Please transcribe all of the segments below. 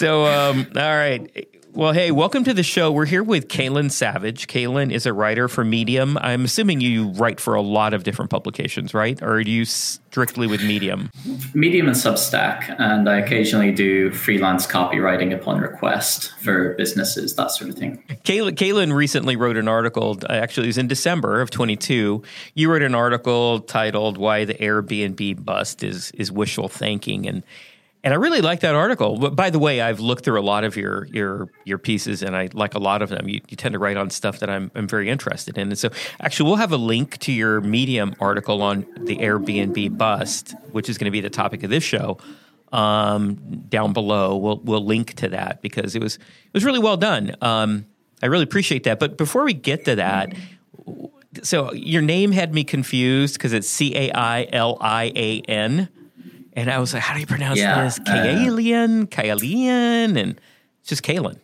so, um, all right. Well, hey, welcome to the show. We're here with Cailian Savage. Cailian is a writer for Medium. I'm assuming you write for a lot of different publications, right? Or are you strictly with Medium? Medium and Substack, and I occasionally do freelance copywriting upon request for businesses, that sort of thing. Cailian, Cailian recently wrote an article, uh, actually, it was in December of 22. You wrote an article titled Why the Airbnb Bust is, is Wishful Thinking. And and I really like that article. But by the way, I've looked through a lot of your your your pieces, and I like a lot of them. You, you tend to write on stuff that I'm I'm very interested in. And so, actually, we'll have a link to your Medium article on the Airbnb bust, which is going to be the topic of this show, um, down below. We'll we'll link to that because it was it was really well done. Um, I really appreciate that. But before we get to that. So your name had me confused because it's C A I L I A N and I was like, how do you pronounce yeah, this? Kaelian, uh, Kaelian, and it's just Kaylin.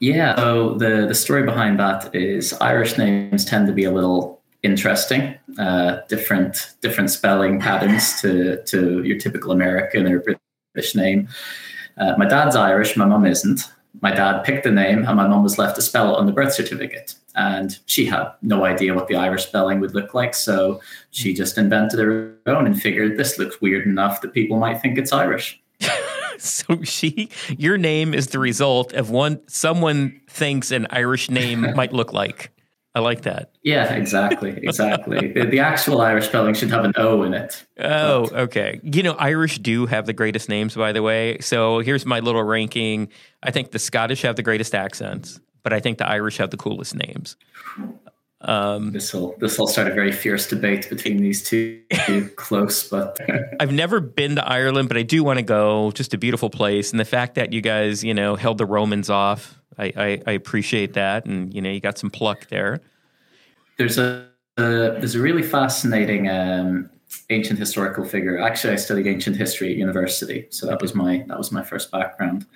Yeah. So the the story behind that is Irish names tend to be a little interesting, uh, different different spelling patterns to to your typical American or British name. Uh, my dad's Irish, my mum isn't. My dad picked the name, and my mum was left to spell it on the birth certificate and she had no idea what the Irish spelling would look like. So she mm. just invented her own and figured this looks weird enough that people might think it's Irish. so she, your name is the result of one someone thinks an Irish name might look like. I like that. Yeah, exactly, exactly. the, the, actual Irish spelling should have an O in it. Oh, but. okay. You know, Irish do have the greatest names, by the way. So here's my little ranking. I think the Scottish have the greatest accents but I think the Irish have the coolest names. Um, this will this will start a very fierce debate between these two close, but I've never been to Ireland, but I do want to go. Just a beautiful place, and the fact that you guys, you know, held the Romans off, I, I, I appreciate that, and you know, you got some pluck there. There's a, a there's a really fascinating um, ancient historical figure. Actually, I studied ancient history at university, so that was my that was my first background.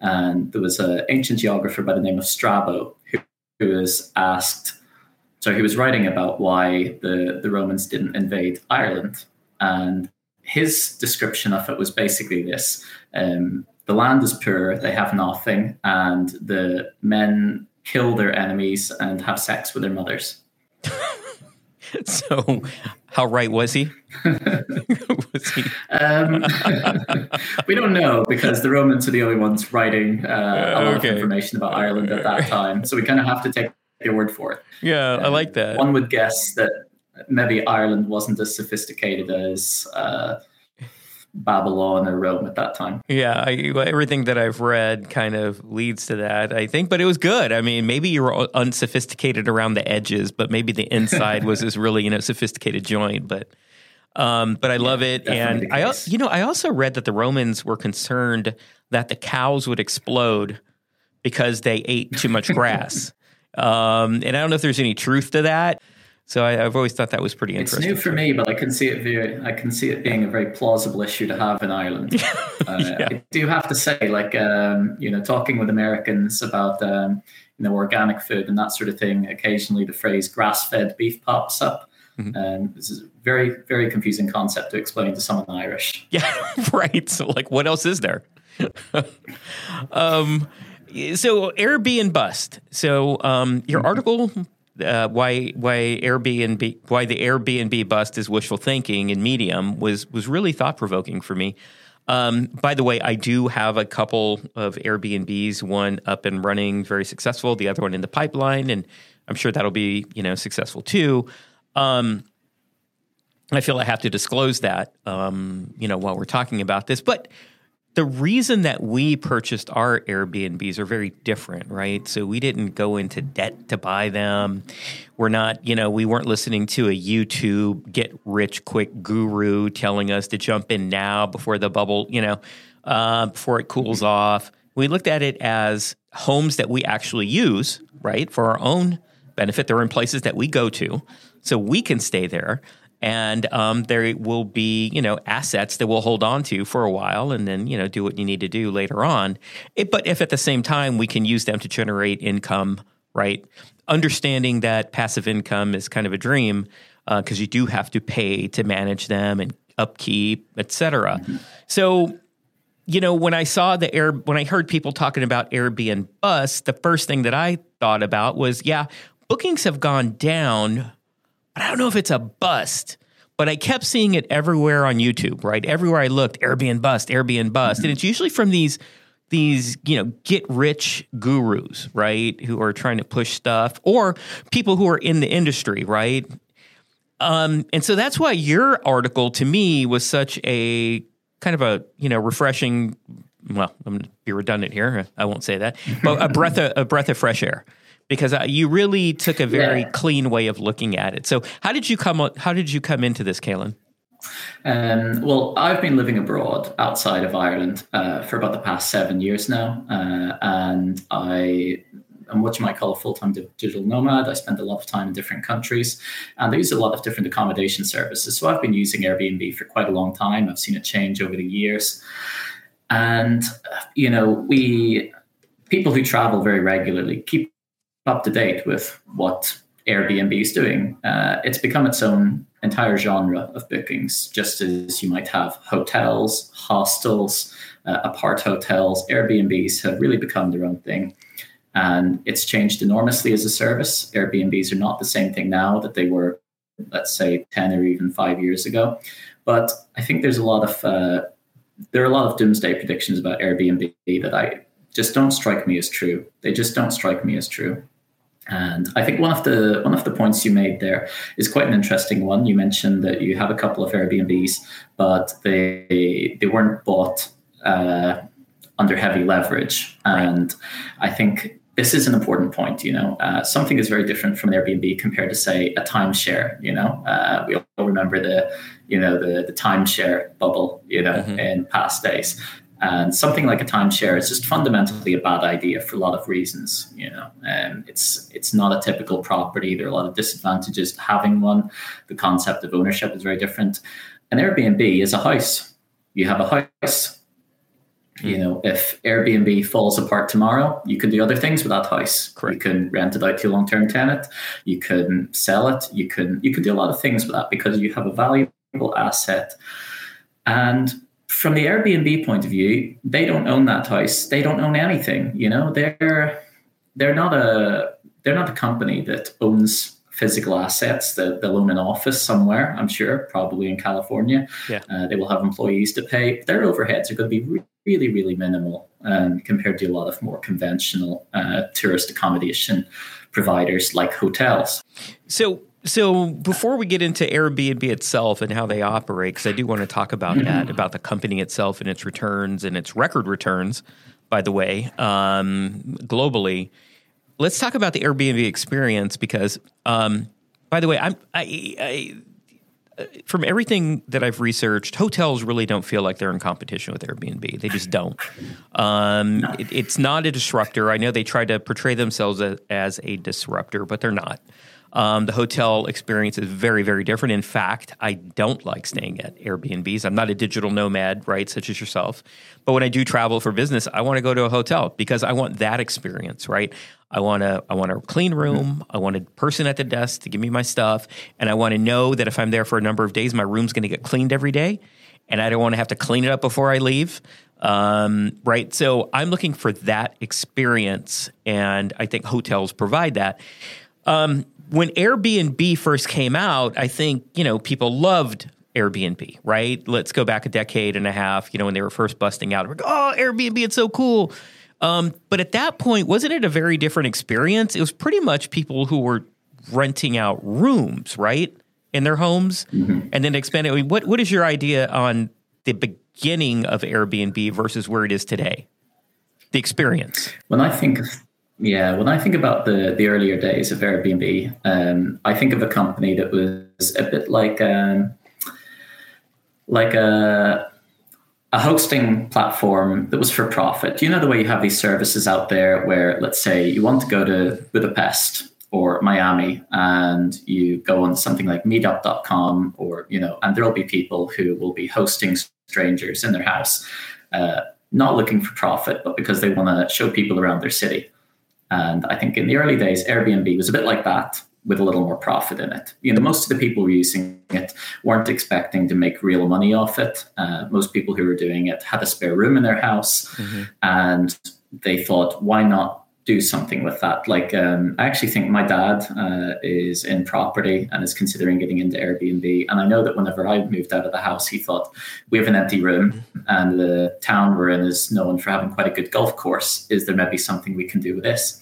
And there was an ancient geographer by the name of Strabo who, who was asked, so he was writing about why the, the Romans didn't invade Ireland. And his description of it was basically this um, the land is poor, they have nothing, and the men kill their enemies and have sex with their mothers. so, how right was he? was he? Um, we don't know because the Romans are the only ones writing uh, a lot okay. of information about Ireland at that time. So we kind of have to take their word for it. Yeah, um, I like that. One would guess that maybe Ireland wasn't as sophisticated as. Uh, Babylon or Rome at that time. Yeah, I, everything that I've read kind of leads to that, I think. But it was good. I mean, maybe you were unsophisticated around the edges, but maybe the inside was this really you know sophisticated joint. But um, but I love yeah, it, and I you know I also read that the Romans were concerned that the cows would explode because they ate too much grass. um, and I don't know if there's any truth to that. So I, have always thought that was pretty interesting. It's new for me, but I can see it. Very, I can see it being a very plausible issue to have in Ireland. uh, yeah. I do have to say, like um, you know, talking with Americans about um, you know organic food and that sort of thing. Occasionally, the phrase "grass-fed beef" pops up. Mm-hmm. Um, this is a very, very confusing concept to explain to someone Irish. Yeah, right. So, like, what else is there? um, so Airbnb bust. So um, your mm-hmm. article uh, why why Airbnb why the Airbnb bust is wishful thinking in Medium was was really thought provoking for me. Um, by the way, I do have a couple of Airbnbs, one up and running, very successful, the other one in the pipeline, and I'm sure that'll be you know successful too. Um, I feel I have to disclose that, um, you know, while we're talking about this, but the reason that we purchased our Airbnbs are very different, right? So we didn't go into debt to buy them. We're not, you know, we weren't listening to a YouTube get rich quick guru telling us to jump in now before the bubble, you know, uh, before it cools off. We looked at it as homes that we actually use, right, for our own benefit. They're in places that we go to, so we can stay there and um, there will be you know assets that we'll hold on to for a while and then you know do what you need to do later on it, but if at the same time we can use them to generate income right understanding that passive income is kind of a dream because uh, you do have to pay to manage them and upkeep etc mm-hmm. so you know, when I saw the air, when I heard people talking about Airbnb bust the first thing that I thought about was, yeah, bookings have gone down, I don't know if it's a bust. But I kept seeing it everywhere on YouTube, right? Everywhere I looked, Airbnb bust, Airbnb bust, mm-hmm. and it's usually from these these you know get rich gurus, right? Who are trying to push stuff, or people who are in the industry, right? Um, and so that's why your article to me was such a kind of a you know refreshing. Well, I'm going to be redundant here. I won't say that, but a breath of, a breath of fresh air because uh, you really took a very yeah. clean way of looking at it. So, how did you come? How did you come into this, Cailian? Um, well, I've been living abroad outside of Ireland uh, for about the past seven years now, uh, and I I'm what you might call a full-time digital nomad. I spend a lot of time in different countries, and they use a lot of different accommodation services. So I've been using Airbnb for quite a long time. I've seen it change over the years, and you know, we people who travel very regularly keep up to date with what Airbnb is doing. Uh, it's become its own entire genre of bookings, just as you might have hotels, hostels, uh, apart hotels. Airbnbs have really become their own thing. And it's changed enormously as a service. Airbnbs are not the same thing now that they were, let's say, 10 or even five years ago. But I think there's a lot of, uh, there are a lot of doomsday predictions about Airbnb that I just don't strike me as true. They just don't strike me as true. And I think one of the one of the points you made there is quite an interesting one. You mentioned that you have a couple of Airbnbs, but they they weren't bought uh, under heavy leverage. And I think this is an important point. You know, uh, something is very different from an Airbnb compared to, say, a timeshare. You know, uh, we all remember the, you know, the the timeshare bubble. You know, mm-hmm. in past days. And something like a timeshare is just fundamentally a bad idea for a lot of reasons. You know, um, it's it's not a typical property. There are a lot of disadvantages to having one. The concept of ownership is very different. An Airbnb is a house. You have a house you know, if Airbnb falls apart tomorrow, you can do other things with that house. Correct. You can rent it out to a long-term tenant. You can sell it. You can you can do a lot of things with that because you have a valuable asset. And from the Airbnb point of view, they don't own that house. They don't own anything. You know, they're they're not a they're not a company that owns physical assets. They'll, they'll own an office somewhere, I'm sure, probably in California. Yeah. Uh, they will have employees to pay. Their overheads are going to be really, really minimal um, compared to a lot of more conventional uh, tourist accommodation providers like hotels. So, so before we get into Airbnb itself and how they operate, because I do want to talk about mm-hmm. that, about the company itself and its returns and its record returns, by the way, um, globally let's talk about the Airbnb experience because, um, by the way, I'm I, I from everything that I've researched, hotels really don't feel like they're in competition with Airbnb. They just don't. Um, it, it's not a disruptor. I know they try to portray themselves as, as a disruptor, but they're not. Um, the hotel experience is very, very different. In fact, I don't like staying at Airbnbs. I'm not a digital nomad, right, such as yourself. But when I do travel for business, I want to go to a hotel because I want that experience, right? I want to I want a clean room. Mm-hmm. I want a person at the desk to give me my stuff, and I want to know that if I'm there for a number of days, my room's going to get cleaned every day, and I don't want to have to clean it up before I leave. Um, right. So I'm looking for that experience, and I think hotels provide that. Um, when Airbnb first came out, I think, you know, people loved Airbnb, right? Let's go back a decade and a half, you know, when they were first busting out. Like, oh, Airbnb, it's so cool. Um, but at that point, wasn't it a very different experience? It was pretty much people who were renting out rooms, right, in their homes, mm-hmm. and then expanding. I mean, what what is your idea on the beginning of Airbnb versus where it is today? The experience. When I think of yeah, when I think about the the earlier days of Airbnb, um, I think of a company that was a bit like um, like a a hosting platform that was for profit. You know the way you have these services out there where, let's say, you want to go to Budapest or Miami, and you go on something like Meetup.com, or you know, and there will be people who will be hosting strangers in their house, uh, not looking for profit, but because they want to show people around their city. And I think in the early days, Airbnb was a bit like that. with a little more profit in it. You know, most of the people using it weren't expecting to make real money off it. Uh, most people who were doing it had a spare room in their house, mm-hmm. and they thought, why not do something with that? Like, um, I actually think my dad uh, is in property and is considering getting into Airbnb. And I know that whenever I moved out of the house, he thought, we have an empty room, mm-hmm. and the town we're in is known for having quite a good golf course. Is there maybe something we can do with this?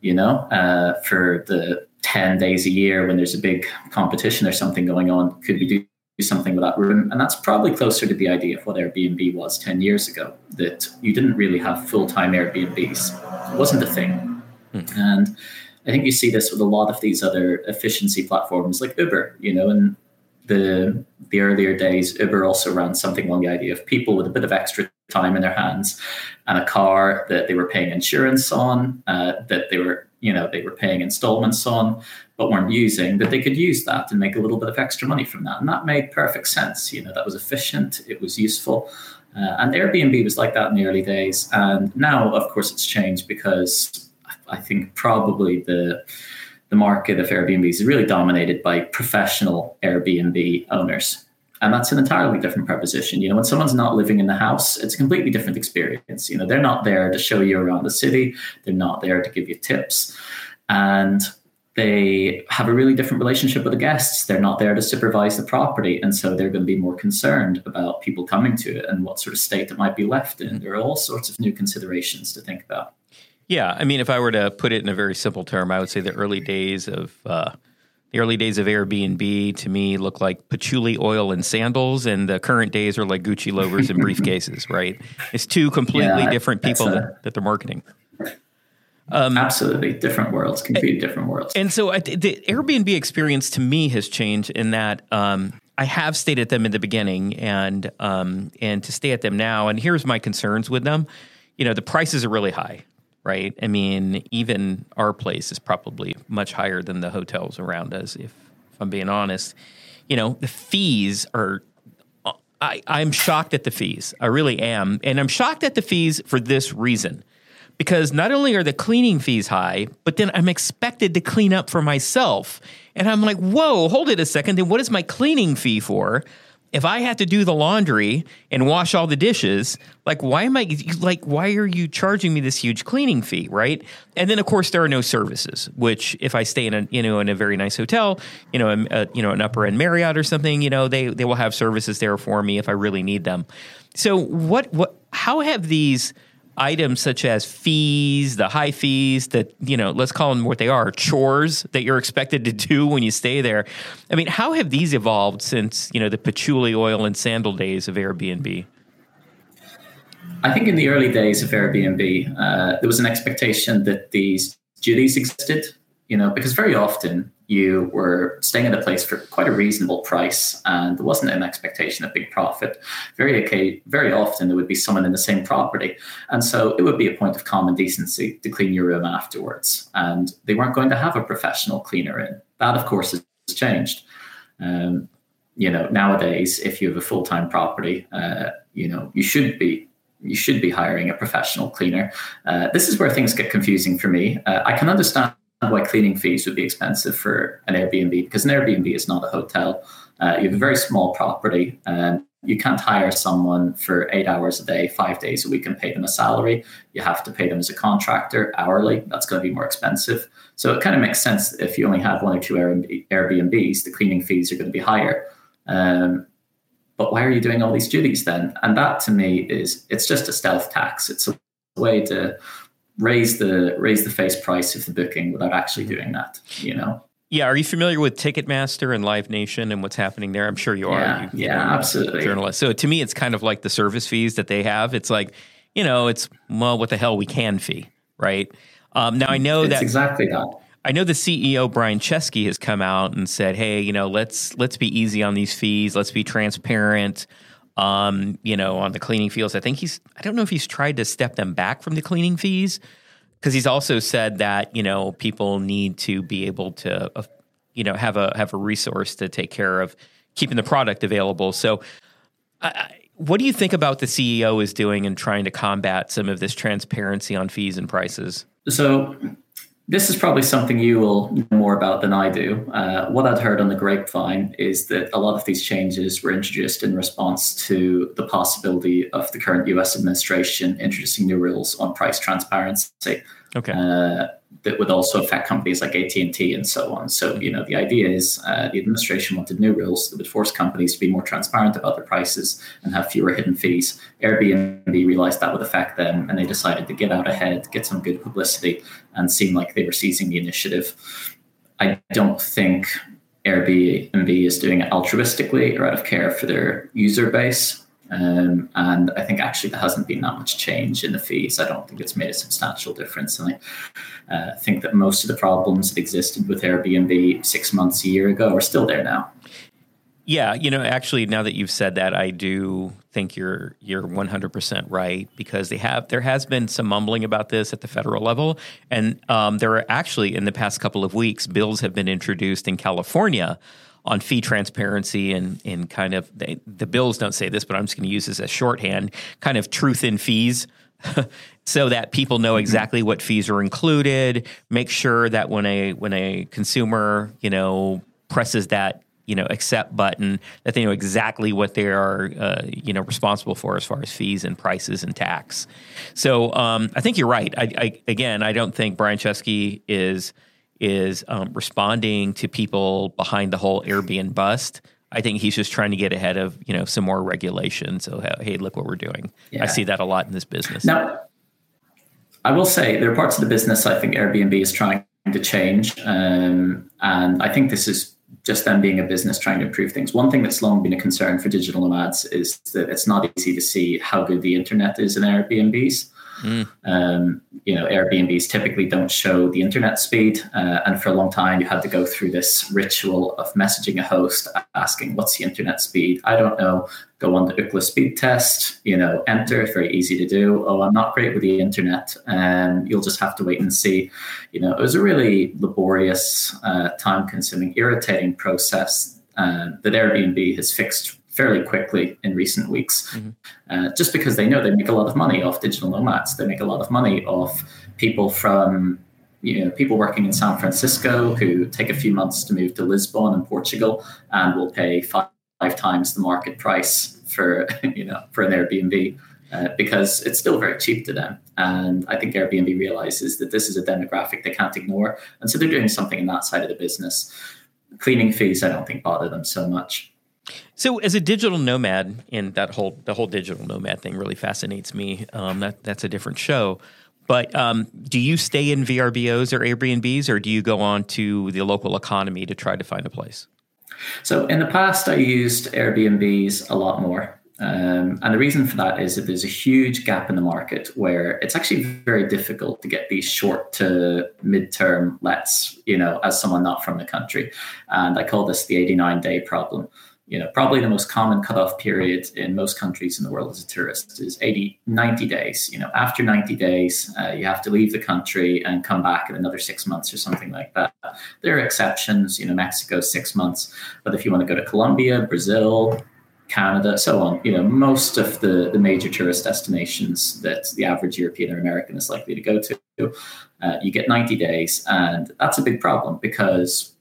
You know, uh, for the 10 days a year when there's a big competition or something going on, could we do something with that room? And that's probably closer to the idea of what Airbnb was 10 years ago, that you didn't really have full time Airbnbs. It wasn't a thing. Hmm. And I think you see this with a lot of these other efficiency platforms like Uber, you know, in the the earlier days, Uber also ran something along the idea of people with a bit of extra time in their hands and a car that they were paying insurance on, uh, that they were you know they were paying installments on but weren't using that they could use that and make a little bit of extra money from that. And that made perfect sense you know that was efficient it was useful. Uh, and airbnb was like that in the early days. And now of course it's changed because i think probably the the market of airbnb is really dominated by professional airbnb owners and that's an entirely different proposition. You know when someone's not living in the house it's a completely different experience. You know they're not there to show you around the city. They're not there to give you tips. And they have a really different relationship with the guests. They're not there to supervise the property. And so they're going to be more concerned about people coming to it and what sort of state it might be left in. There are all sorts of new considerations to think about. Yeah i mean if i were to put it in a very simple term i would say the early days of uh, the early days of Airbnb to me look like patchouli oil and sandals, and the current days are like Gucci loafers and briefcases. Right? It's two completely yeah, different people a, that, that, they're marketing. Um, absolutely different worlds, completely different worlds. And so the Airbnb experience to me has changed in that um, I have stayed at them in the beginning, and um, and to stay at them now. And here's my concerns with them. You know, the prices are really high right? I mean, even our place is probably much higher than the hotels around us, if, if I'm being honest. You know, the fees are. Uh, I, I'm shocked at the fees. I really am. And I'm shocked at the fees for this reason. Because not only are the cleaning fees high, but then I'm expected to clean up for myself. And I'm like, whoa, hold it a second. Then what is my cleaning fee for? If I have to do the laundry and wash all the dishes, like why am I like why are you charging me this huge cleaning fee, right? And then of course there are no services, which if I stay in a you know in a very nice hotel, you know, a, a, uh, you know an upper end Marriott or something, you know, they they will have services there for me if I really need them. So what what how have these items such as fees, the high fees that, you know, let's call them what they are, chores that you're expected to do when you stay there. I mean, how have these evolved since, you know, the patchouli oil and sandal days of Airbnb? I think in the early days of Airbnb, uh, there was an expectation that these duties existed, you know, because very often you were staying at a place for quite a reasonable price and there wasn't an expectation of big profit. Very, very often there would be someone in the same property. And so it would be a point of common decency to clean your room afterwards. And they weren't going to have a professional cleaner in. That, of course, has changed. Um, you know, nowadays, if you have a full time property, uh, you know, you should be you should be hiring a professional cleaner. Uh, this is where things get confusing for me. Uh, I can understand why cleaning fees would be expensive for an Airbnb because an Airbnb is not a hotel. Uh, you have a very small property and you can't hire someone for eight hours a day, five days a week, and pay them a salary. You have to pay them as a contractor hourly. That's going to be more expensive. So it kind of makes sense if you only have one or two Airbnbs, the cleaning fees are going to be higher. Um, but why are you doing all these duties then? And that to me is it's just a stealth tax. It's a way to raise the raise the face price of the booking without actually doing that. You know. Yeah, are you familiar with Ticketmaster and Live Nation and what's happening there? I'm sure you are. Yeah, you, yeah, know, absolutely. Journalist. So to me, it's kind of like the service fees that they have. It's like, you know, it's well, what the hell we can fee, right? Um, now I know it's that exactly that. I know the CEO Brian Chesky has come out and said, "Hey, you know, let's let's be easy on these fees. Let's be transparent." Um, you know, on the cleaning fees. I think he's. I don't know if he's tried to step them back from the cleaning fees, because he's also said that you know people need to be able to uh, you know have a have a resource to take care of keeping the product available. So, uh, what do you think about the CEO is doing in trying to combat some of this transparency on fees and prices? So, this is probably something you will know more about than I do. Uh, what I'd heard on the grapevine is that a lot of these changes were introduced in response to the possibility of the current US administration introducing new rules on price transparency. Okay. Uh, that would also affect companies like AT&T and so on. So, you know, the idea is uh, the administration wanted new rules that would force companies to be more transparent about their prices and have fewer hidden fees. Airbnb realized that would affect them and they decided to get out ahead, get some good publicity and seem like they were seizing the initiative. I don't think Airbnb is doing it altruistically or out of care for their user base. Um, and I think actually there hasn't been that much change in the fees. I don't think it's made a substantial difference. And I uh, think that most of the problems that existed with Airbnb six months, a year ago are still there now. Yeah, you know, actually, now that you've said that, I do think you're you're 100% right because they have there has been some mumbling about this at the federal level, and um, there are actually in the past couple of weeks bills have been introduced in California on fee transparency and and kind of they, the bills don't say this, but I'm just going to use this as shorthand, kind of truth in fees. so that people know mm-hmm. exactly what fees are included, make sure that when a when a consumer, you know, presses that you know accept button that they know exactly what they are uh, you know responsible for as far as fees and prices and tax. So um, I think you're right. I, I, again, I don't think Brian Chesky is is um, responding to people behind the whole Airbnb bust. I think he's just trying to get ahead of you know some more regulation. So hey, look what we're doing. Yeah. I see that a lot in this business. Now, I will say there are parts of the business I think Airbnb is trying to change, um, and I think this is just them being a business trying to improve things. One thing that's long been a concern for digital nomads is that it's not easy to see how good the internet is in Airbnbs. Mm. Um, you know, Airbnbs typically don't show the internet speed, uh, and for a long time you had to go through this ritual of messaging a host asking, "What's the internet speed?" I don't know. Go on the Ookla speed test. You know, enter. It's very easy to do. Oh, I'm not great with the internet, and you'll just have to wait and see. You know, it was a really laborious, uh, time-consuming, irritating process uh, that Airbnb has fixed fairly quickly in recent weeks, mm-hmm. uh, just because they know they make a lot of money off digital nomads. They make a lot of money off people from you know people working in San Francisco who take a few months to move to Lisbon in Portugal and will pay five, five times the market price for you know for an Airbnb. Uh, because it's still very cheap to them. And I think Airbnb realizes that this is a demographic they can't ignore. And so they're doing something in that side of the business. Cleaning fees, I don't think bother them so much. So, as a digital nomad, and that whole the whole digital nomad thing really fascinates me. Um, that that's a different show. But um, do you stay in VRBOs or Airbnbs, or do you go on to the local economy to try to find a place? So, in the past, I used Airbnbs a lot more. Um, and the reason for that is that there's a huge gap in the market where it's actually very difficult to get these short to mid-term lets, you know, as someone not from the country. And I call this the 89 day problem you know, probably the most common cutoff period in most countries in the world as a tourist is 80, 90 days. You know, after 90 days, uh, you have to leave the country and come back in another six months or something like that. There are exceptions, you know, Mexico, six months. But if you want to go to Colombia, Brazil, Canada, so on, you know, most of the, the major tourist destinations that the average European or American is likely to go to, uh, you get 90 days. And that's a big problem because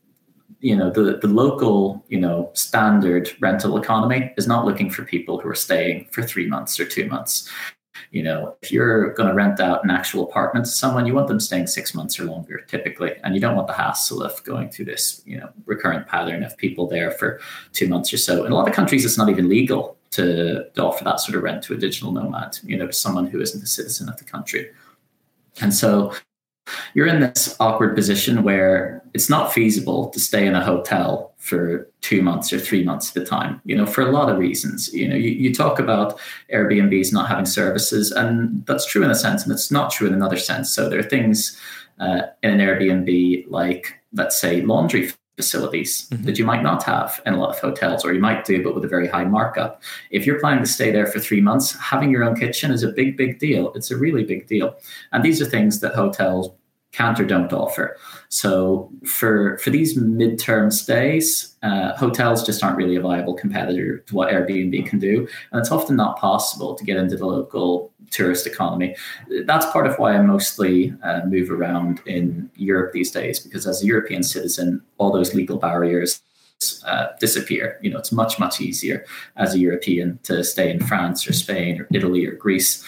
you know the the local you know standard rental economy is not looking for people who are staying for three months or two months. You know if you're going to rent out an actual apartment to someone you want them staying six months or longer typically and you don't want the hassle of going through this you know recurrent pattern of people there for two months or so. In a lot of countries it's not even legal to, to offer that sort of rent to a digital nomad you know someone who isn't a citizen of the country. And so you're in this awkward position where it's not feasible to stay in a hotel for two months or three months at a time, you know, for a lot of reasons. You know, you, you talk about Airbnbs not having services, and that's true in a sense, and it's not true in another sense. So there are things uh, in an Airbnb like, let's say, laundry facilities mm-hmm. that you might not have in a lot of hotels, or you might do, but with a very high markup. If you're planning to stay there for three months, having your own kitchen is a big, big deal. It's a really big deal. And these are things that hotels can't or don't offer. So for for these midterm stays, uh, hotels just aren't really a viable competitor to what Airbnb can do, and it's often not possible to get into the local tourist economy. That's part of why I mostly uh, move around in Europe these days, because as a European citizen, all those legal barriers uh, disappear. You know, it's much much easier as a European to stay in France or Spain or Italy or Greece.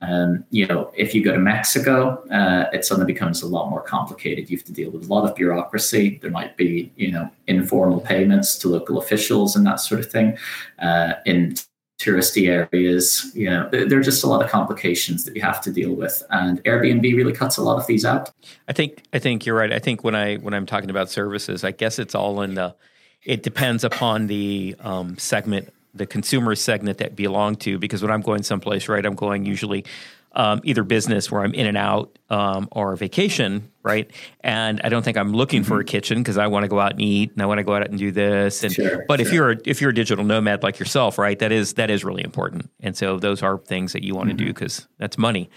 Um, you know, if you go to Mexico, uh, it suddenly becomes a lot more complicated. You have to deal with a lot of bureaucracy. There might be, you know, informal payments to local officials and that sort of thing. Uh, in touristy areas, you know, there are just a lot of complications that you have to deal with, and Airbnb really cuts a lot of these out. I think I think you're right. I think when I when I'm talking about services, I guess it's all in the. It depends upon the um, segment the consumer segment that belong to because when I'm going someplace, right, I'm going usually um, either business where I'm in and out um, or vacation, right? And I don't think I'm looking mm-hmm. for a mm-hmm. kitchen because I want to go out and eat and I want to go out and do this. And sure, but sure. if you're a, if you're a digital nomad like yourself, right, that is that is really important. And so those are things that you want mm-hmm. to do because that's money.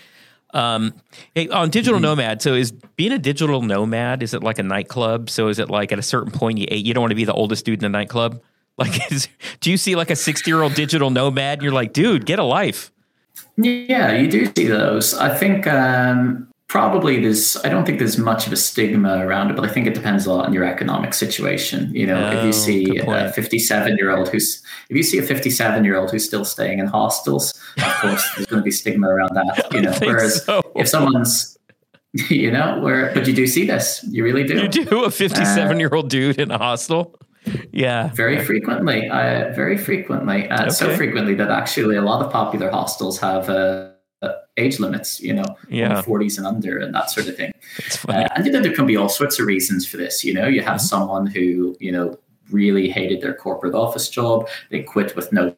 Um, hey, on digital mm-hmm. nomad, so is being a digital nomad is it like a nightclub? So is it like at a certain point you you don't want to be the oldest dude in the nightclub? Like, is, do you see like a 60 year old digital nomad and you're like, dude, get a life? Yeah, you do see those. I think um, probably there's, I don't think there's much of a stigma around it, but I think it depends a lot on your economic situation. You know, oh, if you oh, see a 57 year old who's, if you see a 57 year old who's still staying in hostels, of course, there's going to be stigma around that. You know, whereas so. if someone's, you know, where, but you do see this, you really do. You do a 57 year old dude in a hostel? Yeah, very frequently. Uh, very frequently. uh, okay. so frequently that actually a lot of popular hostels have uh, age limits. You know, yeah, forties and under, and that sort of thing. Uh, and you know, there can be all sorts of reasons for this. You know, you have mm-hmm. someone who you know really hated their corporate office job. They quit with no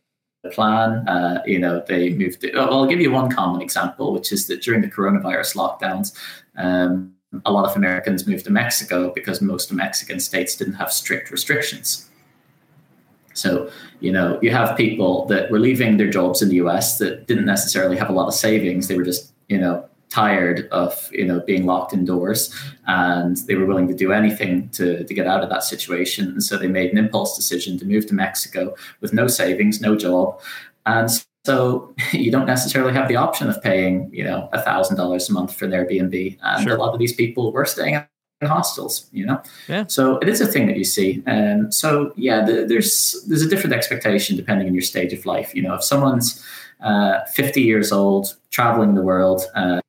plan. Uh, you know, they moved. To, well, I'll give you one common example, which is that during the coronavirus lockdowns. Um, a lot of Americans moved to Mexico because most Mexican states didn't have strict restrictions. So, you know, you have people that were leaving their jobs in the US that didn't necessarily have a lot of savings. They were just, you know, tired of, you know, being locked indoors and they were willing to do anything to, to get out of that situation. And so they made an impulse decision to move to Mexico with no savings, no job. And so you don't necessarily have the option of paying, you know, a thousand dollars a month for an Airbnb. And sure. a lot of these people were staying in hostels, you know. Yeah. So it is a thing that you see. And um, so yeah, the, there's there's a different expectation depending on your stage of life. You know, if someone's uh, 50 years old, traveling the world, uh,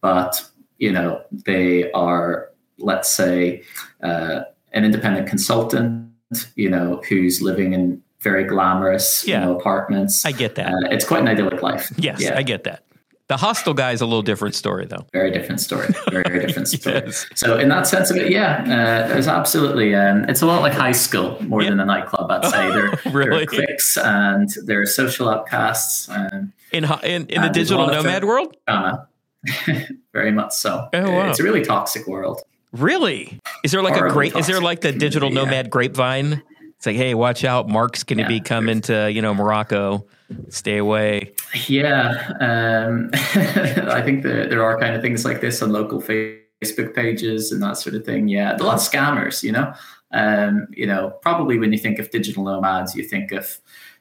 but you know they are, let's say, uh, an independent consultant, you know, who's living in very glamorous yeah. you know, apartments. I get that. Uh, it's quite an idyllic life. Yes, yeah. I get that. The hostel guy is a little different story, though. Very different story. Very, very different story. yes. So, in that sense of it, yeah, uh, there's absolutely. Um, it's a lot like high school more yeah. than a nightclub. I'd say they're, really? they're cliques and they're social outcasts. Um, in in, in the digital nomad world, very much so. Oh, wow. It's a really toxic world. Really? Is there like Horribly a great? Is there like the digital nomad grapevine? It's like, hey, watch out, Mark's going to yeah, be coming to you know Morocco. Stay away. Yeah, um, I think there there are kind of things like this on local Facebook pages and that sort of thing. Yeah, a lot of scammers. You know, um, you know, probably when you think of digital nomads, you think of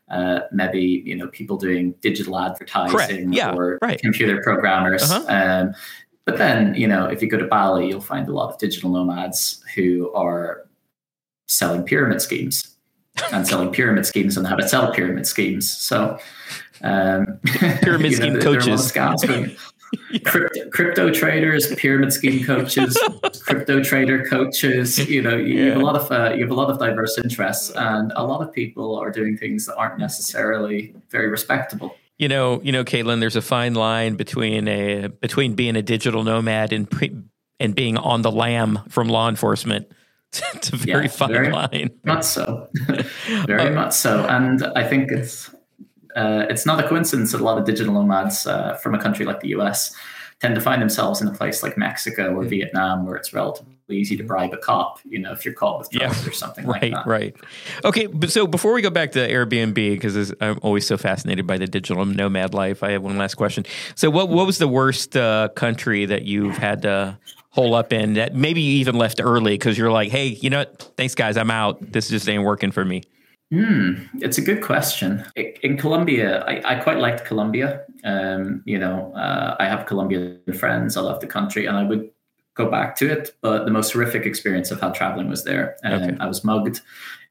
uh, maybe you know people doing digital advertising yeah, or right. computer programmers. Uh-huh. Um, but then you know if you go to Bali, you'll find a lot of digital nomads who are selling pyramid schemes and selling pyramid schemes and how to sell pyramid schemes. So, um, pyramid scheme know, coaches, yeah. crypto, crypto, traders, pyramid scheme coaches, crypto trader coaches. You know, you, yeah. have a lot of uh, you have a lot of diverse interests, and a lot of people are doing things that aren't necessarily very respectable. You know, you know, Caitlin. There's a fine line between a between being a digital nomad and pre, and being on the lam from law enforcement. it's a very yeah, fine very line. Much so, very uh, much so, and I think it's uh, it's not a coincidence that a lot of digital nomads uh, from a country like the US tend to find themselves in a place like Mexico or mm. Vietnam, where it's relatively easy to bribe a cop, you know, if you're caught with drugs yeah. or something right, like that. Right, Okay, but so before we go back to Airbnb, because I'm always so fascinated by the digital nomad life, I have one last question. So, what what was the worst uh, country that you've had to hole up in that maybe you even left early because you're like, hey, you know what? Thanks, guys, I'm out. This just ain't working for me. Hmm, it's a good question. In Colombia, I, I quite liked Colombia. Um, you know, uh, I have Colombian friends. I love the country, and I would go back to it. But the most horrific experience I've had traveling was there. Um, okay. I was mugged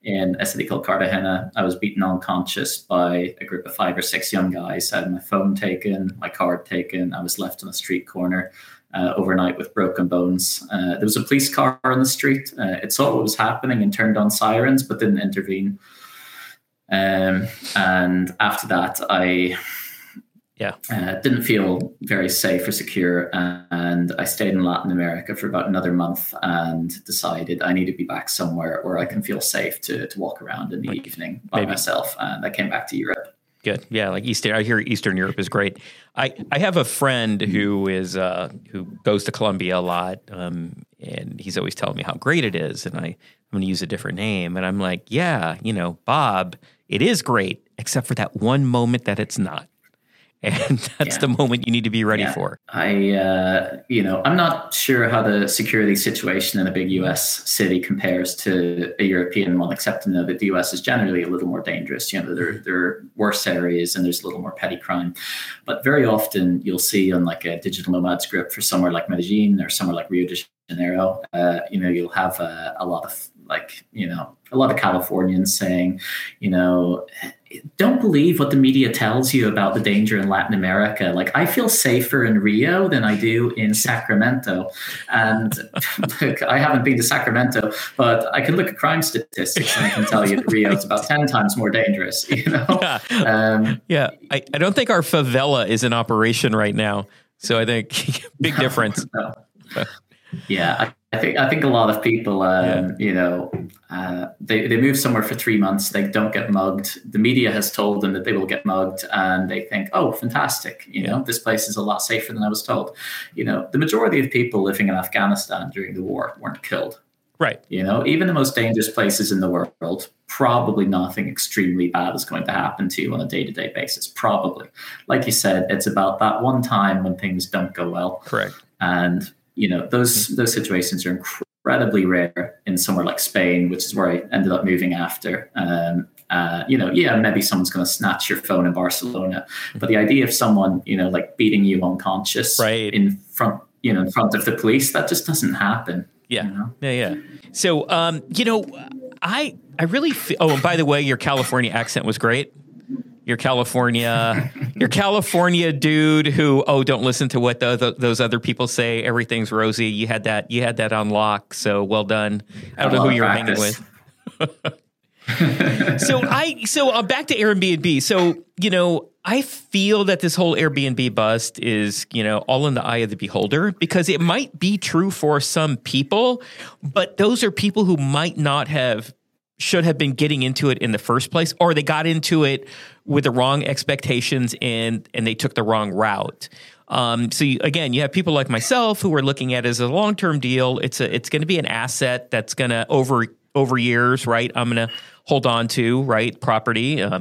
in a city called Cartagena. I was beaten unconscious by a group of five or six young guys. I had my phone taken, my card taken. I was left on a street corner. Uh, overnight with broken bones. Uh, there was a police car on the street. Uh, it saw what was happening and turned on sirens, but didn't intervene. Um, and after that, I yeah uh, didn't feel very safe or secure, and I stayed in Latin America for about another month and decided I need to be back somewhere where I can feel safe to to walk around in the like evening by maybe. myself. And I came back to Europe. Good, yeah, like Eastern. I hear Eastern Europe is great. I, I have a friend who is uh, who goes to Colombia a lot, um, and he's always telling me how great it is. And I I'm going to use a different name, and I'm like, yeah, you know, Bob it is great, except for that one moment that it's not. And that's yeah. the moment you need to be ready yeah. for. I, uh, you know, I'm not sure how the security situation in a big US city compares to a European one, except to know that the US is generally a little more dangerous. You know, there, there are worse areas and there's a little more petty crime. But very often you'll see on like a digital nomad script for somewhere like Medellin or somewhere like Rio de Janeiro, uh, you know, you'll have a, a lot of like you know a lot of Californians saying, you know, don't believe what the media tells you about the danger in Latin America. Like I feel safer in Rio than I do in Sacramento. And look, I haven't been to Sacramento, but I can look at crime statistics and I can tell you that Rio is about 10 times more dangerous, you know? Yeah. Um, yeah. I, I don't think our favela is in operation right now. So I think big difference. No, no. Yeah, I think I think a lot of people, um, yeah. you know, uh, they they move somewhere for three months, they don't get mugged. The media has told them that they will get mugged, and they think, oh, fantastic, you yeah. know, this place is a lot safer than I was told. You know, the majority of people living in Afghanistan during the war weren't killed. Right. You know, even the most dangerous places in the world, probably nothing extremely bad is going to happen to you on a day to day basis. Probably. Like you said, it's about that one time when things don't go well. Correct. And you know those mm-hmm. those situations are incredibly rare in somewhere like Spain, which is where I ended up moving after. Um, uh, you know, yeah, maybe someone's going to snatch your phone in Barcelona, but the idea of someone, you know, like beating you unconscious right. in front, you know, in front of the police, that just doesn't happen. Yeah, you know? yeah, yeah. So, um, you know, I I really feel. Oh, and by the way, your California accent was great your California, your California dude who oh don't listen to what the, the, those other people say. Everything's rosy. You had that. You had that on lock. So well done. I don't know who you're hanging with. so I so uh, back to Airbnb. So you know I feel that this whole Airbnb bust is you know all in the eye of the beholder because it might be true for some people, but those are people who might not have should have been getting into it in the first place, or they got into it with the wrong expectations and and they took the wrong route. Um, so you, again, you have people like myself who are looking at it as a long term deal. It's a it's going to be an asset that's going to over over years, right? I'm going to hold on to right property, uh,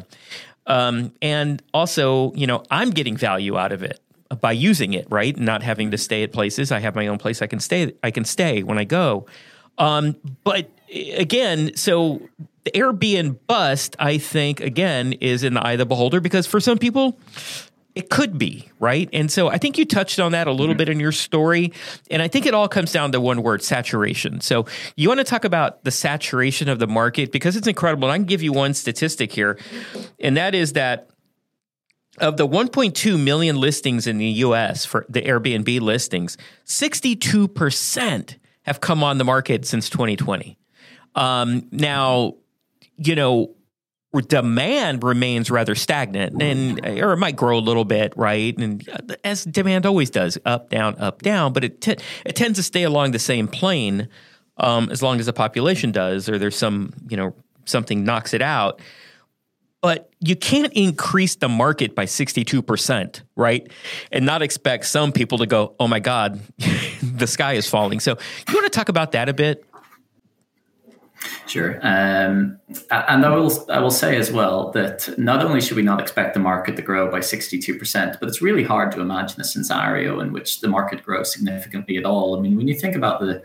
um, and also you know I'm getting value out of it by using it, right? Not having to stay at places. I have my own place. I can stay. I can stay when I go. Um, but again, so the Airbnb bust, I think, again, is in the eye of the beholder because for some people, it could be, right? And so I think you touched on that a little mm-hmm. bit in your story. And I think it all comes down to one word saturation. So you want to talk about the saturation of the market because it's incredible. And I can give you one statistic here, and that is that of the 1.2 million listings in the US for the Airbnb listings, 62% have come on the market since 2020. Um, now, you know, demand remains rather stagnant and or it might grow a little bit right and as demand always does up down up down but it t- it tends to stay along the same plane um, as long as the population does or there's some you know something knocks it out but you can't increase the market by 62%, right? And not expect some people to go, oh my God, the sky is falling. So, you want to talk about that a bit? Sure. Um, and I will, I will say as well that not only should we not expect the market to grow by 62%, but it's really hard to imagine a scenario in which the market grows significantly at all. I mean, when you think about the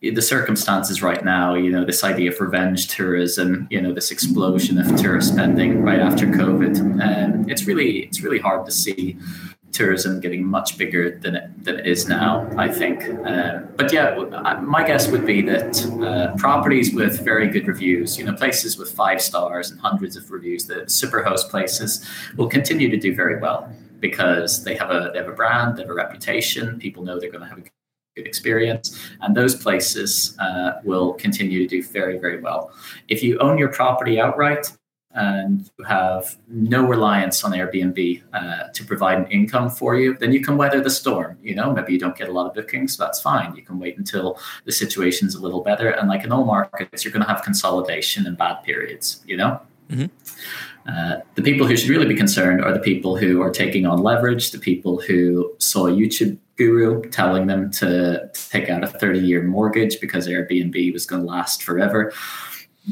the circumstances right now, you know, this idea of revenge tourism, you know, this explosion of tourist spending right after COVID, um, it's really it's really hard to see tourism getting much bigger than it, than it is now, I think. Uh, but yeah, my guess would be that uh, properties with very good reviews, you know, places with five stars and hundreds of reviews, the superhost places, will continue to do very well because they have a they have a brand, they have a reputation. People know they're going to have a experience, and those places uh, will continue to do very very well. If you own your property outright, and you have no reliance on Airbnb uh, to provide an income for you, then you can weather the storm. You know, maybe you don't get a lot of bookings, so that's fine. You can wait until the situation's a little better. And like in all markets, you're going to have consolidation and bad periods. You know. Mm-hmm. Uh, the people who should really be concerned are the people who are taking on leverage, the people who saw a YouTube guru telling them to take out a 30 year mortgage because Airbnb was going to last forever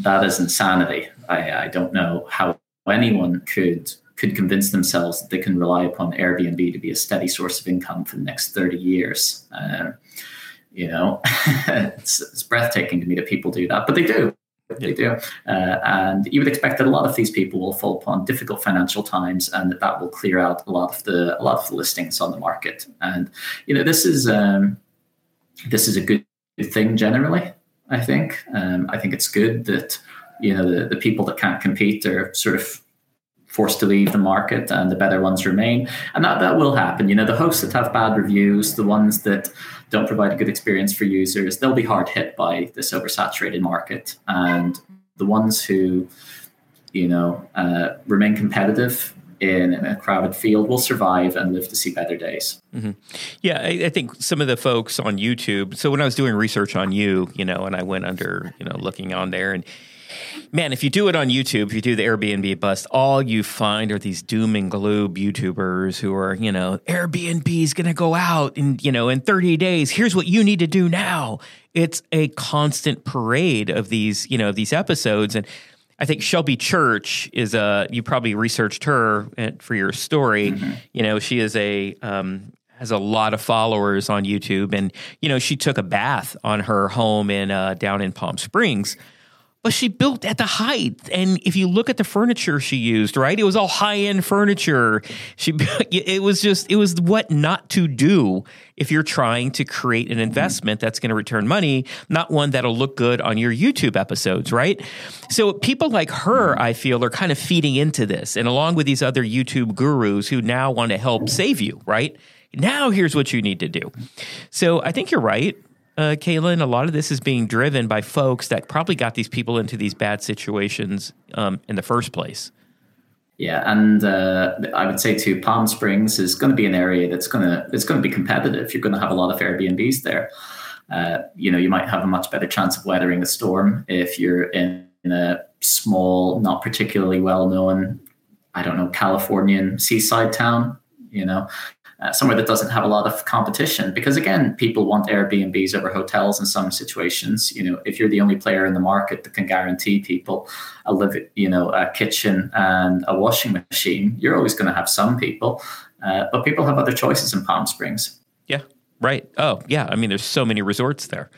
that is insanity. I, I don't know how anyone could could convince themselves that they can rely upon Airbnb to be a steady source of income for the next 30 years. Uh, you know, it's, it's, breathtaking to me that people do that, but they do. They do. Uh, and you would expect that a lot of these people will fall upon difficult financial times and that that will clear out a lot of the, a lot of the listings on the market. And, you know, this is, um, this is a good thing generally. I think. Um, I think it's good that you know the, the people that can't compete are sort of forced to leave the market and the better ones remain. And that, that will happen. You know, the hosts that have bad reviews, the ones that don't provide a good experience for users, they'll be hard hit by this oversaturated market. And the ones who, you know, uh, remain competitive in, a crowded field will survive and live to see better days. Mm-hmm. Yeah, I, I, think some of the folks on YouTube. So when I was doing research on you, you know, and I went under, you know, looking on there, and man, if you do it on YouTube, if you do the Airbnb bust, all you find are these doom and gloom YouTubers who are, you know, Airbnb is going to go out in, you know, in 30 days. Here's what you need to do now. It's a constant parade of these, you know, these episodes and I think Shelby Church is a. You probably researched her for your story. Mm-hmm. You know, she is a um, has a lot of followers on YouTube, and you know, she took a bath on her home in uh, down in Palm Springs but she built at the height. And if you look at the furniture she used, right, it was all high end furniture. She, it was just, it was what not to do if you're trying to create an investment that's going to return money, not one that'll look good on your YouTube episodes, right? So people like her, I feel, are kind of feeding into this, and along with these other YouTube gurus who now want to help save you, right? Now here's what you need to do. So I think you're right uh, Cailian, a lot of this is being driven by folks that probably got these people into these bad situations um, in the first place. Yeah, and uh, I would say too, Palm Springs is going to be an area that's going to it's going to be competitive. You're going to have a lot of Airbnbs there. Uh, you know, you might have a much better chance of weathering a storm if you're in, in a small, not particularly well known, I don't know, Californian seaside town. You know, uh, somewhere that doesn't have a lot of competition. Because again, people want Airbnbs over hotels in some situations. You know, if you're the only player in the market that can guarantee people a live, you know, a kitchen and a washing machine, you're always going to have some people. Uh, but people have other choices in Palm Springs. Yeah, right. Oh, yeah. I mean, there's so many resorts there.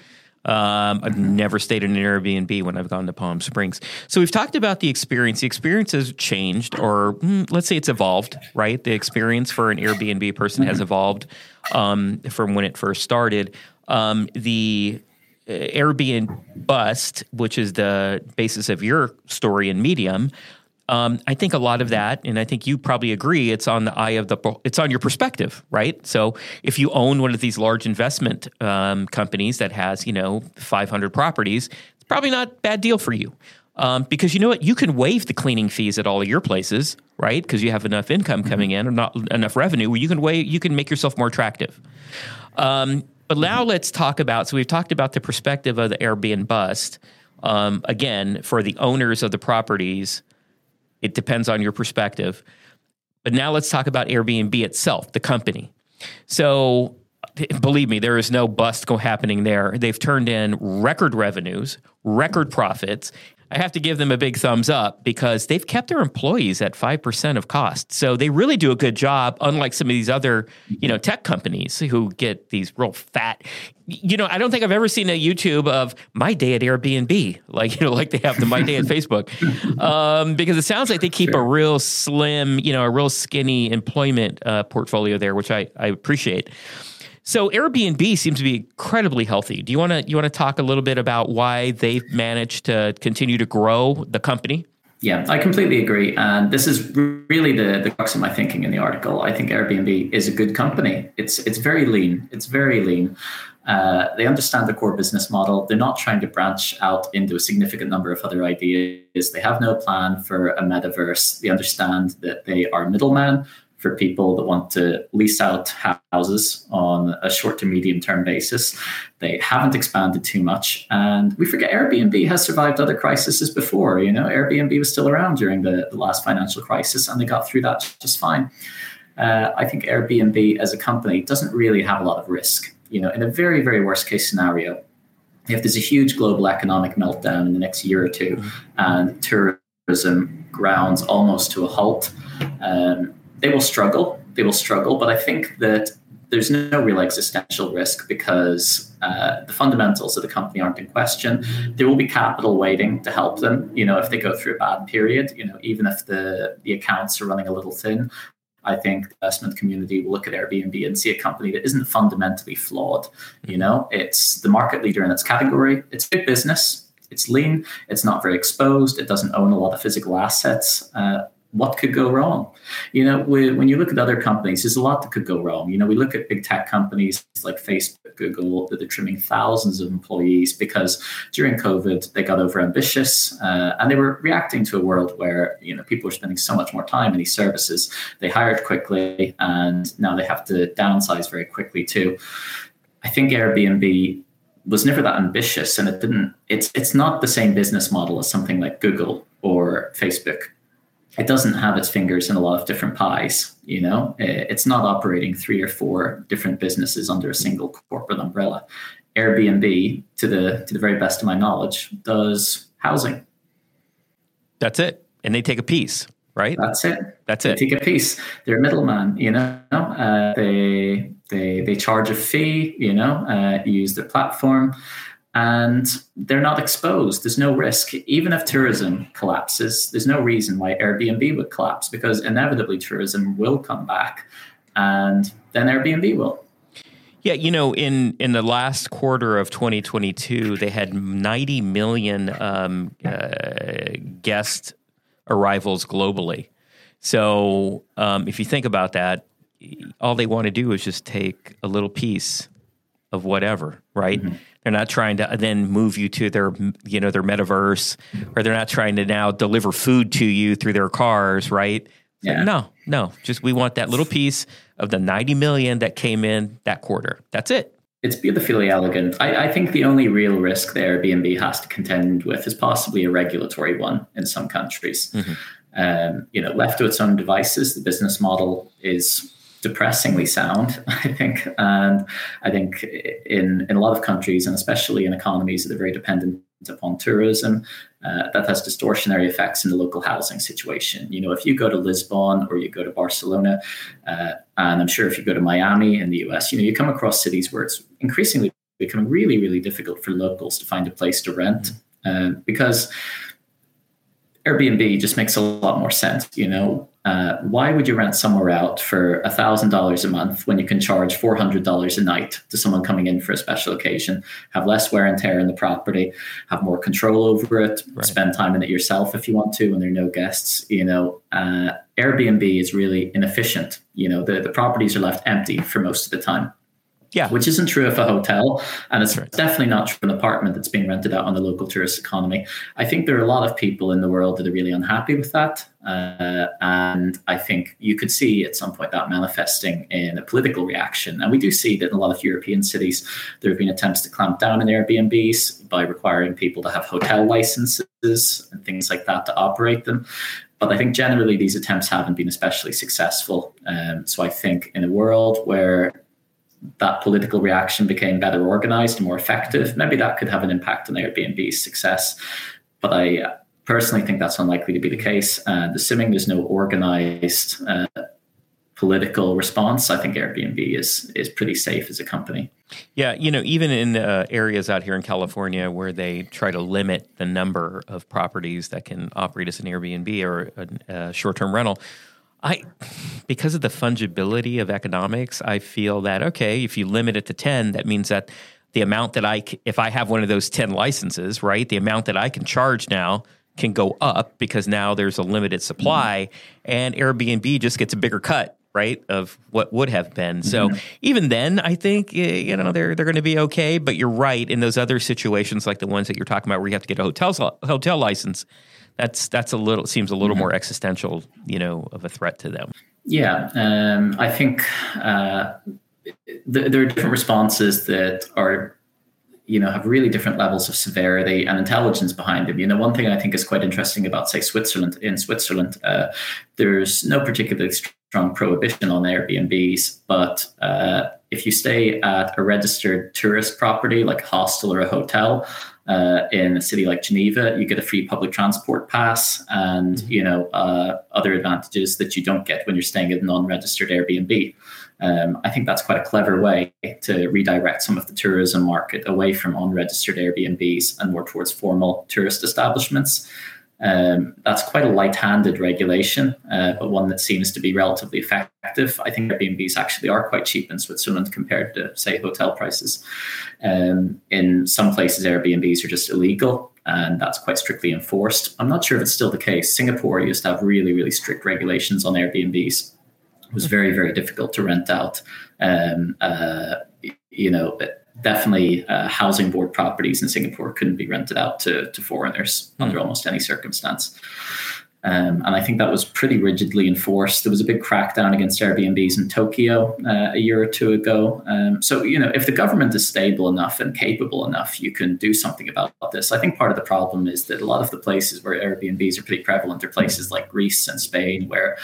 Um, I've never stayed in an Airbnb when I've gone to Palm Springs. So we've talked about the experience. The experience has changed, or mm, let's say it's evolved, right? The experience for an Airbnb person has evolved um, from when it first started. Um, the uh, Airbnb bust, which is the basis of your story in Medium, um, I think a lot of that, and I think you probably agree, it's on the eye of the, it's on your perspective, right? So if you own one of these large investment um, companies that has, you know, 500 properties, it's probably not a bad deal for you. Um, because you know what, you can waive the cleaning fees at all of your places, right? Because you have enough income mm-hmm. coming in or not enough revenue where you can waive, you can make yourself more attractive. Um, but now let's talk about. So we've talked about the perspective of the Airbnb bust. Um, again, for the owners of the properties, It depends on your perspective. But now let's talk about Airbnb itself, the company. So believe me, there is no bust go happening there. They've turned in record revenues, record profits. I have to give them a big thumbs up because they've kept their employees at 5% of cost. So they really do a good job, unlike some of these other, you know, tech companies who get these real fat. You know, I don't think I've ever seen a YouTube of my day at Airbnb, like, you know, like they have the my day at Facebook. Um, because it sounds like they keep a real slim, you know, a real skinny employment uh, portfolio there, which I, I appreciate. So Airbnb seems to be incredibly healthy. Do you want to you want to talk a little bit about why they've managed to continue to grow the company? Yeah, I completely agree. And this is really the, the crux of my thinking in the article. I think Airbnb is a good company. It's it's very lean. It's very lean. Uh, they understand the core business model. They're not trying to branch out into a significant number of other ideas. They have no plan for a metaverse. They understand that they are middlemen for people that want to lease out houses on a short to medium term basis. They haven't expanded too much. And we forget Airbnb has survived other crises before. You know, Airbnb was still around during the, the last financial crisis and they got through that just fine. Uh, I think Airbnb as a company doesn't really have a lot of risk. You know, in a very, very worst case scenario, if there's a huge global economic meltdown in the next year or two and tourism grounds almost to a halt, um, they will struggle. They will struggle, but I think that there's no real existential risk because uh, the fundamentals of the company aren't in question. There will be capital waiting to help them. You know, if they go through a bad period, you know, even if the the accounts are running a little thin, I think the investment community will look at Airbnb and see a company that isn't fundamentally flawed. You know, it's the market leader in its category. It's big business. It's lean. It's not very exposed. It doesn't own a lot of physical assets. Uh, what could go wrong? You know, we, when you look at other companies, there's a lot that could go wrong. You know, we look at big tech companies like Facebook, Google, that are trimming thousands of employees because during COVID they got over ambitious uh, and they were reacting to a world where you know people were spending so much more time in these services. They hired quickly and now they have to downsize very quickly too. I think Airbnb was never that ambitious and it didn't it's it's not the same business model as something like Google or Facebook it doesn't have its fingers in a lot of different pies. You know, it's not operating three or four different businesses under a single corporate umbrella. Airbnb, to the to the very best of my knowledge, does housing. That's it, and they take a piece, right? That's it. That's they it. Take a piece. They're a middleman. You know, uh, they they they charge a fee. You know, uh, use their platform and they're not exposed. There's no risk. Even if tourism collapses, there's no reason why Airbnb would collapse because inevitably tourism will come back and then Airbnb will. Yeah, you know, in in the last quarter of 2022, they had 90 million um, uh, guest arrivals globally. So, um, if you think about that, all they want to do is just take a little piece of whatever, right? Mm-hmm. They're not trying to then move you to their, you know, their metaverse, or they're not trying to now deliver food to you through their cars, right? Yeah. no, no. Just we want that little piece of the 90 million that came in that quarter. That's it. It's beautifully elegant. I, I think the only real risk there Airbnb has to contend with is possibly a regulatory one in some countries. Mm-hmm. Um, you know, left to its own devices, the business model is depressingly sound, I think. And I think in, in a lot of countries, and especially in economies that are very dependent upon tourism, uh, that has distortionary effects in the local housing situation. You know, if you go to Lisbon or you go to Barcelona, uh, and I'm sure if you go to Miami in the US, you know, you come across cities where it's increasingly becoming really, really difficult for locals to find a place to rent uh, because Airbnb just makes a lot more sense. You know, uh, why would you rent somewhere out for $1,000 a month when you can charge $400 a night to someone coming in for a special occasion, have less wear and tear in the property, have more control over it, right. spend time in it yourself if you want to when there are no guests? You know, uh, Airbnb is really inefficient. You know, the, the properties are left empty for most of the time. Yeah. Which isn't true of a hotel. And it's right. definitely not true of an apartment that's being rented out on the local tourist economy. I think there are a lot of people in the world that are really unhappy with that. Uh, and I think you could see at some point that manifesting in a political reaction. And we do see that in a lot of European cities, there have been attempts to clamp down on Airbnbs by requiring people to have hotel licenses and things like that to operate them. but I think generally these attempts haven't been especially successful. Um, so I think in a world where that political reaction became better organized and more effective, maybe that could have an impact on Airbnb's success. But I personally think that's unlikely to be the case. Uh, assuming there's no organized uh, political response, I think Airbnb is is pretty safe as a company. Yeah, you know, even in uh, areas out here in California where they try to limit the number of properties that can operate as an Airbnb or a, a short-term rental, I because of the fungibility of economics, I feel that okay, if you limit it to 10, that means that the amount that I if I have one of those 10 licenses, right? The amount that I can charge now can go up because now there's a limited supply mm-hmm. and Airbnb just gets a bigger cut right of what would have been. So mm-hmm. even then, I think you know they're they're going to be okay. But you're right in those other situations, like the ones that you're talking about, where you have to get a hotel hotel license. That's that's a little seems a little mm-hmm. more existential, you know, of a threat to them. Yeah, um, I think uh, th- there are different responses that are you know have really different levels of severity and intelligence behind them you know one thing i think is quite interesting about say switzerland in switzerland uh, there's no particularly strong prohibition on airbnbs but uh, if you stay at a registered tourist property like a hostel or a hotel uh, in a city like Geneva, you get a free public transport pass and mm-hmm. you know uh, other advantages that you don't get when you're staying at a non-registered Airbnb. Um, I think that's quite a clever way to redirect some of the tourism market away from unregistered Airbnbs and more towards formal tourist establishments. Um, that's quite a light-handed regulation, uh, but one that seems to be relatively effective. I think Airbnbs actually are quite cheap in Switzerland compared to, say, hotel prices. Um, in some places, Airbnbs are just illegal, and that's quite strictly enforced. I'm not sure if it's still the case. Singapore used to have really, really strict regulations on Airbnbs. It was very, very difficult to rent out. Um, uh, you know, definitely uh, housing board properties in Singapore couldn't be rented out to, to foreigners mm. under almost any circumstance. Um, and I think that was pretty rigidly enforced. There was a big crackdown against Airbnbs in Tokyo uh, a year or two ago. Um, so, you know, if the government is stable enough and capable enough, you can do something about this. I think part of the problem is that a lot of the places where Airbnbs are pretty prevalent are places like Greece and Spain, where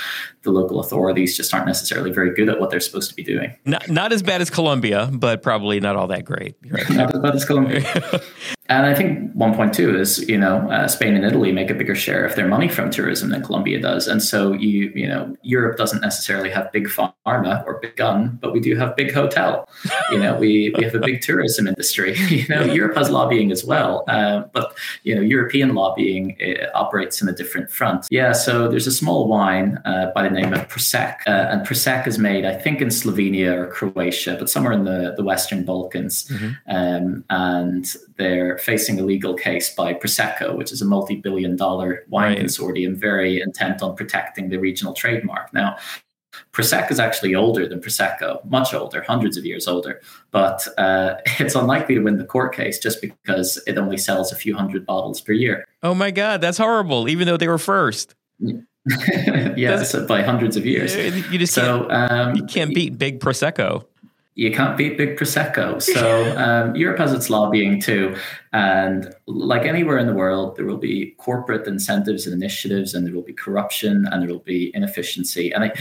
the local authorities just aren't necessarily very good at what they're supposed to be doing. Not, not as bad as Colombia, but probably not all that great. Right? not as bad as Colombia. And I think one point too is you know uh, Spain and Italy make a bigger share of their money from tourism than Colombia does, and so you you know Europe doesn't necessarily have big pharma or big gun, but we do have big hotel. You know we, we have a big tourism industry. You know Europe has lobbying as well, uh, but you know European lobbying uh, operates in a different front. Yeah, so there's a small wine uh, by the name of Prošek, uh, and Prošek is made I think in Slovenia or Croatia, but somewhere in the the Western Balkans, mm-hmm. um, and they're facing a legal case by Prosecco, which is a multi billion dollar wine right. consortium very intent on protecting the regional trademark. Now, Prošek is actually older than Prosecco, much older, hundreds of years older. But uh, it's unlikely to win the court case just because it only sells a few hundred bottles per year. Oh my God, that's horrible, even though they were first. yes, by hundreds of years. You just so, can't, um, you can't beat big Prosecco you can't beat big prosecco. So um, Europe has its lobbying too, and like anywhere in the world, there will be corporate incentives and initiatives, and there will be corruption, and there will be inefficiency. And I,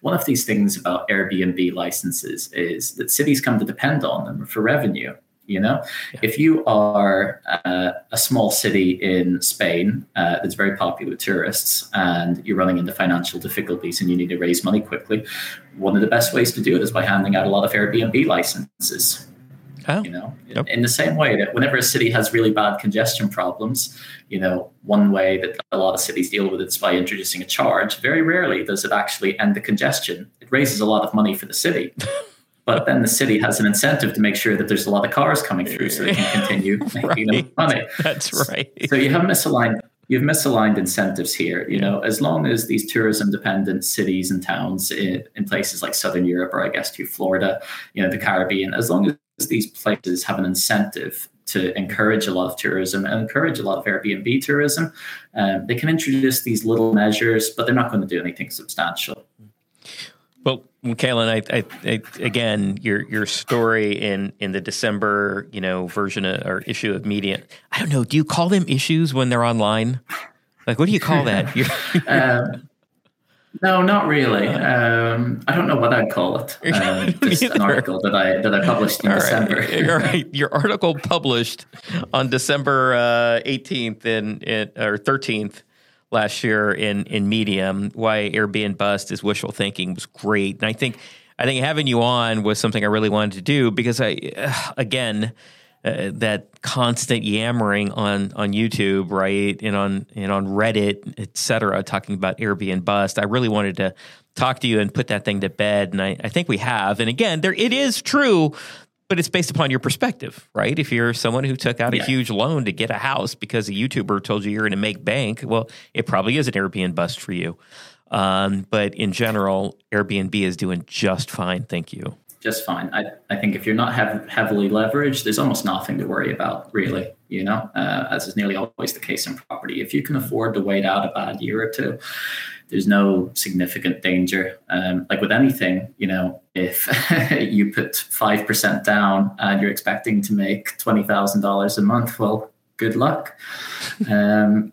one of these things about Airbnb licenses is that cities come to depend on them for revenue. You know, yeah. if you are uh, a small city in Spain uh, that's very popular with tourists and you're running into financial difficulties and you need to raise money quickly, one of the best ways to do it is by handing out a lot of Airbnb licenses. Oh, you know, yep. in the same way that whenever a city has really bad congestion problems, you know, one way that a lot of cities deal with it is by introducing a charge. Very rarely does it actually end the congestion. It raises a lot of money for the city. But then the city has an incentive to make sure that there's a lot of cars coming through so they can continue making right. money. That's right. So you have misaligned you've misaligned incentives here. You know, as long as these tourism dependent cities and towns in, in, places like Southern Europe or I guess to Florida, you know, the Caribbean, as long as these places have an incentive to encourage a lot of tourism and encourage a lot of Airbnb tourism, um, they can introduce these little measures, but they're not going to do anything substantial. Well, Cailian, I, I, I, again, your your story in in the December, you know, version of, or issue of Medium. I don't know. Do you call them issues when they're online? Like, what do you call that? um, no, not really. Um, I don't know what I'd call it. Um, just an article that I that I published in All December. Right. All right, your article published on December uh, eighteenth in, in or thirteenth last year in in Medium. Why Airbnb bust is wishful thinking was great, and I think I think having you on was something I really wanted to do because I again. Uh, that constant yammering on on YouTube, right, and on and on Reddit, et cetera, talking about Airbnb bust. I really wanted to talk to you and put that thing to bed, and I, I think we have. And again, there it is true, but it's based upon your perspective, right? If you're someone who took out a huge loan to get a house because a YouTuber told you you're going to make bank, well, it probably is an Airbnb bust for you. Um, but in general, Airbnb is doing just fine. Thank you just fine. I, I think if you're not hev- heavily leveraged, there's almost nothing to worry about, really. You know, uh, as is nearly always the case in property. If you can afford to wait out a bad year or two, there's no significant danger. Um, like with anything, you know, if you put five percent down and you're expecting to make twenty thousand dollars a month, well, good luck. Um,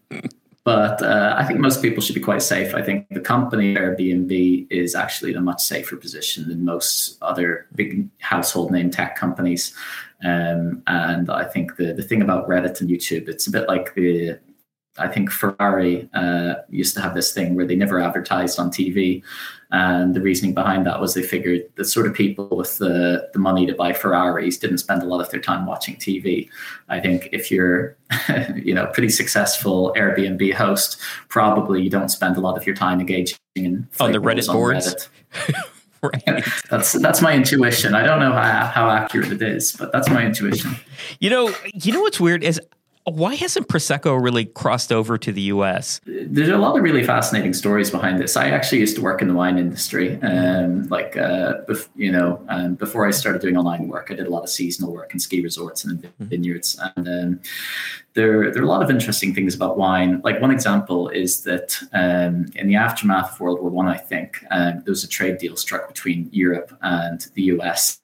but uh, I think most people should be quite safe. I think the company Airbnb is actually in a much safer position than most other big household name tech companies. Um, and I think the the thing about Reddit and YouTube, it's a bit like the I think Ferrari uh, used to have this thing where they never advertised on TV. And the reasoning behind that was they figured the sort of people with the, the money to buy Ferraris didn't spend a lot of their time watching TV. I think if you're, you know, pretty successful Airbnb host, probably you don't spend a lot of your time engaging in on the Reddit boards. Reddit. right. That's that's my intuition. I don't know how, how accurate it is, but that's my intuition. You know, you know what's weird is why hasn't Prosecco really crossed over to the US? There's a lot of really fascinating stories behind this. I actually used to work in the wine industry. Um, like, uh, bef- you know, um, before I started doing online work, I did a lot of seasonal work in ski resorts and mm-hmm. vineyards. And um, there, there are a lot of interesting things about wine. Like, one example is that um, in the aftermath of World War One, I, I think, um, there was a trade deal struck between Europe and the US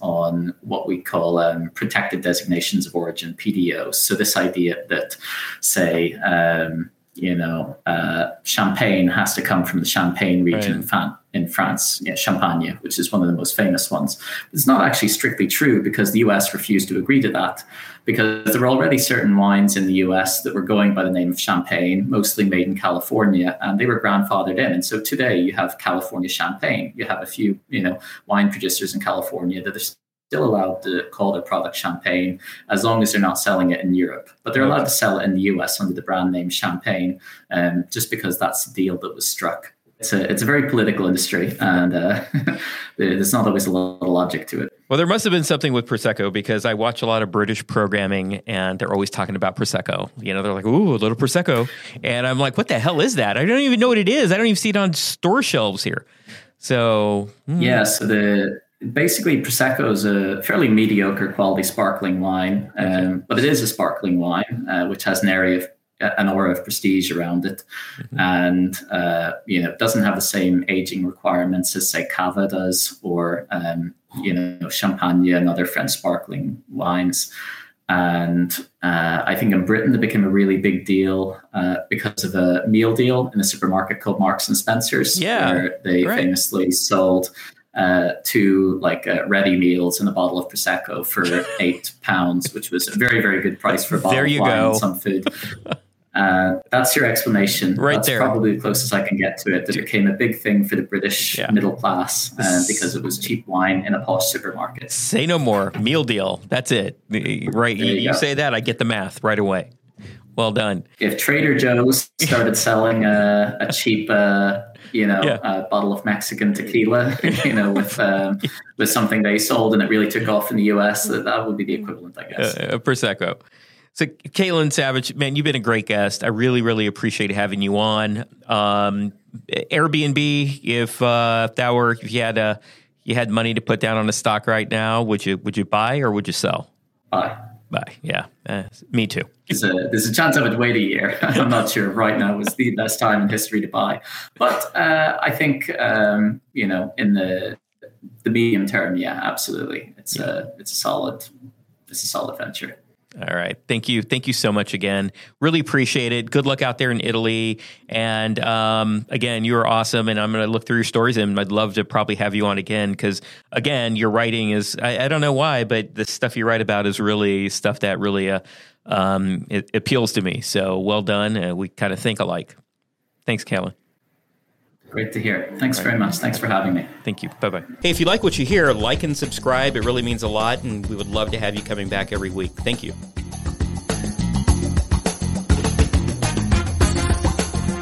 on what we call um, protected designations of origin (PDOs). So this idea that, say, um, you know, uh, champagne has to come from the Champagne region right. in, Fan- in, France, yeah, Champagne, which is one of the most famous ones. It's not actually strictly true because the US refused to agree to that because there were already certain wines in the US that were going by the name of Champagne, mostly made in California, and they were grandfathered in. And so today you have California Champagne. You have a few, you know, wine producers in California that are still allowed to call their product champagne as long as they're not selling it in Europe. But they're allowed to sell it in the US under the brand name Champagne, um, just because that's the deal that was struck. It's a, it's a very political industry, and uh, there's not always a lot of logic to it. Well, there must have been something with Prosecco because I watch a lot of British programming and they're always talking about Prosecco. You know, they're like, ooh, a little Prosecco. And I'm like, what the hell is that? I don't even know what it is. I don't even see it on store shelves here. So, hmm. yeah, so the basically prosecco is a fairly mediocre quality sparkling wine um, but it is a sparkling wine uh, which has an area of an aura of prestige around it mm-hmm. and uh, you know doesn't have the same aging requirements as say cava does or um, you know champagne and other french sparkling wines and uh, I think in Britain it became a really big deal uh, because of a meal deal in a supermarket called Marks and Spencers, yeah, where they right. famously sold uh, to like uh, ready meals and a bottle of prosecco for eight pounds, which was a very very good price for a bottle there you of wine go. and some food. Uh, that's your explanation. Right that's there. probably the closest I can get to it. It became a big thing for the British yeah. middle class uh, because it was cheap wine in a posh supermarket. Say no more. Meal deal. That's it. Right. You, you, you say that, I get the math right away. Well done. If Trader Joe's started selling a, a cheap uh, you know, yeah. a bottle of Mexican tequila, you know, with um, with something they sold and it really took off in the U.S. That that would be the equivalent, I guess. Uh, prosecco. So, Cailian Savage, man, you've been a great guest. I really, really appreciate having you on. Um, Airbnb, if uh, if that were, if you had a, you had money to put down on a stock right now, would you would you buy or would you sell? Buy. Bye. Yeah, uh, me too. There's a, there's a chance I would wait a year. I'm not sure right now was the best time in history to buy, but uh, I think um, you know in the the medium term, yeah, absolutely, it's yeah. a it's a solid it's a solid venture. All right. Thank you. Thank you so much again. Really appreciate it. Good luck out there in Italy. And um, again, you are awesome. And I'm going to look through your stories and I'd love to probably have you on again because, again, your writing is, I, I, don't know why, but the stuff you write about is really stuff that really uh, um, it appeals to me. So well done. Uh, we kind of think alike. Thanks, Cailian. Great to hear. Thanks very much. Thanks for having me. Thank you. Bye bye. Hey, if you like what you hear, like and subscribe. It really means a lot, and we would love to have you coming back every week. Thank you.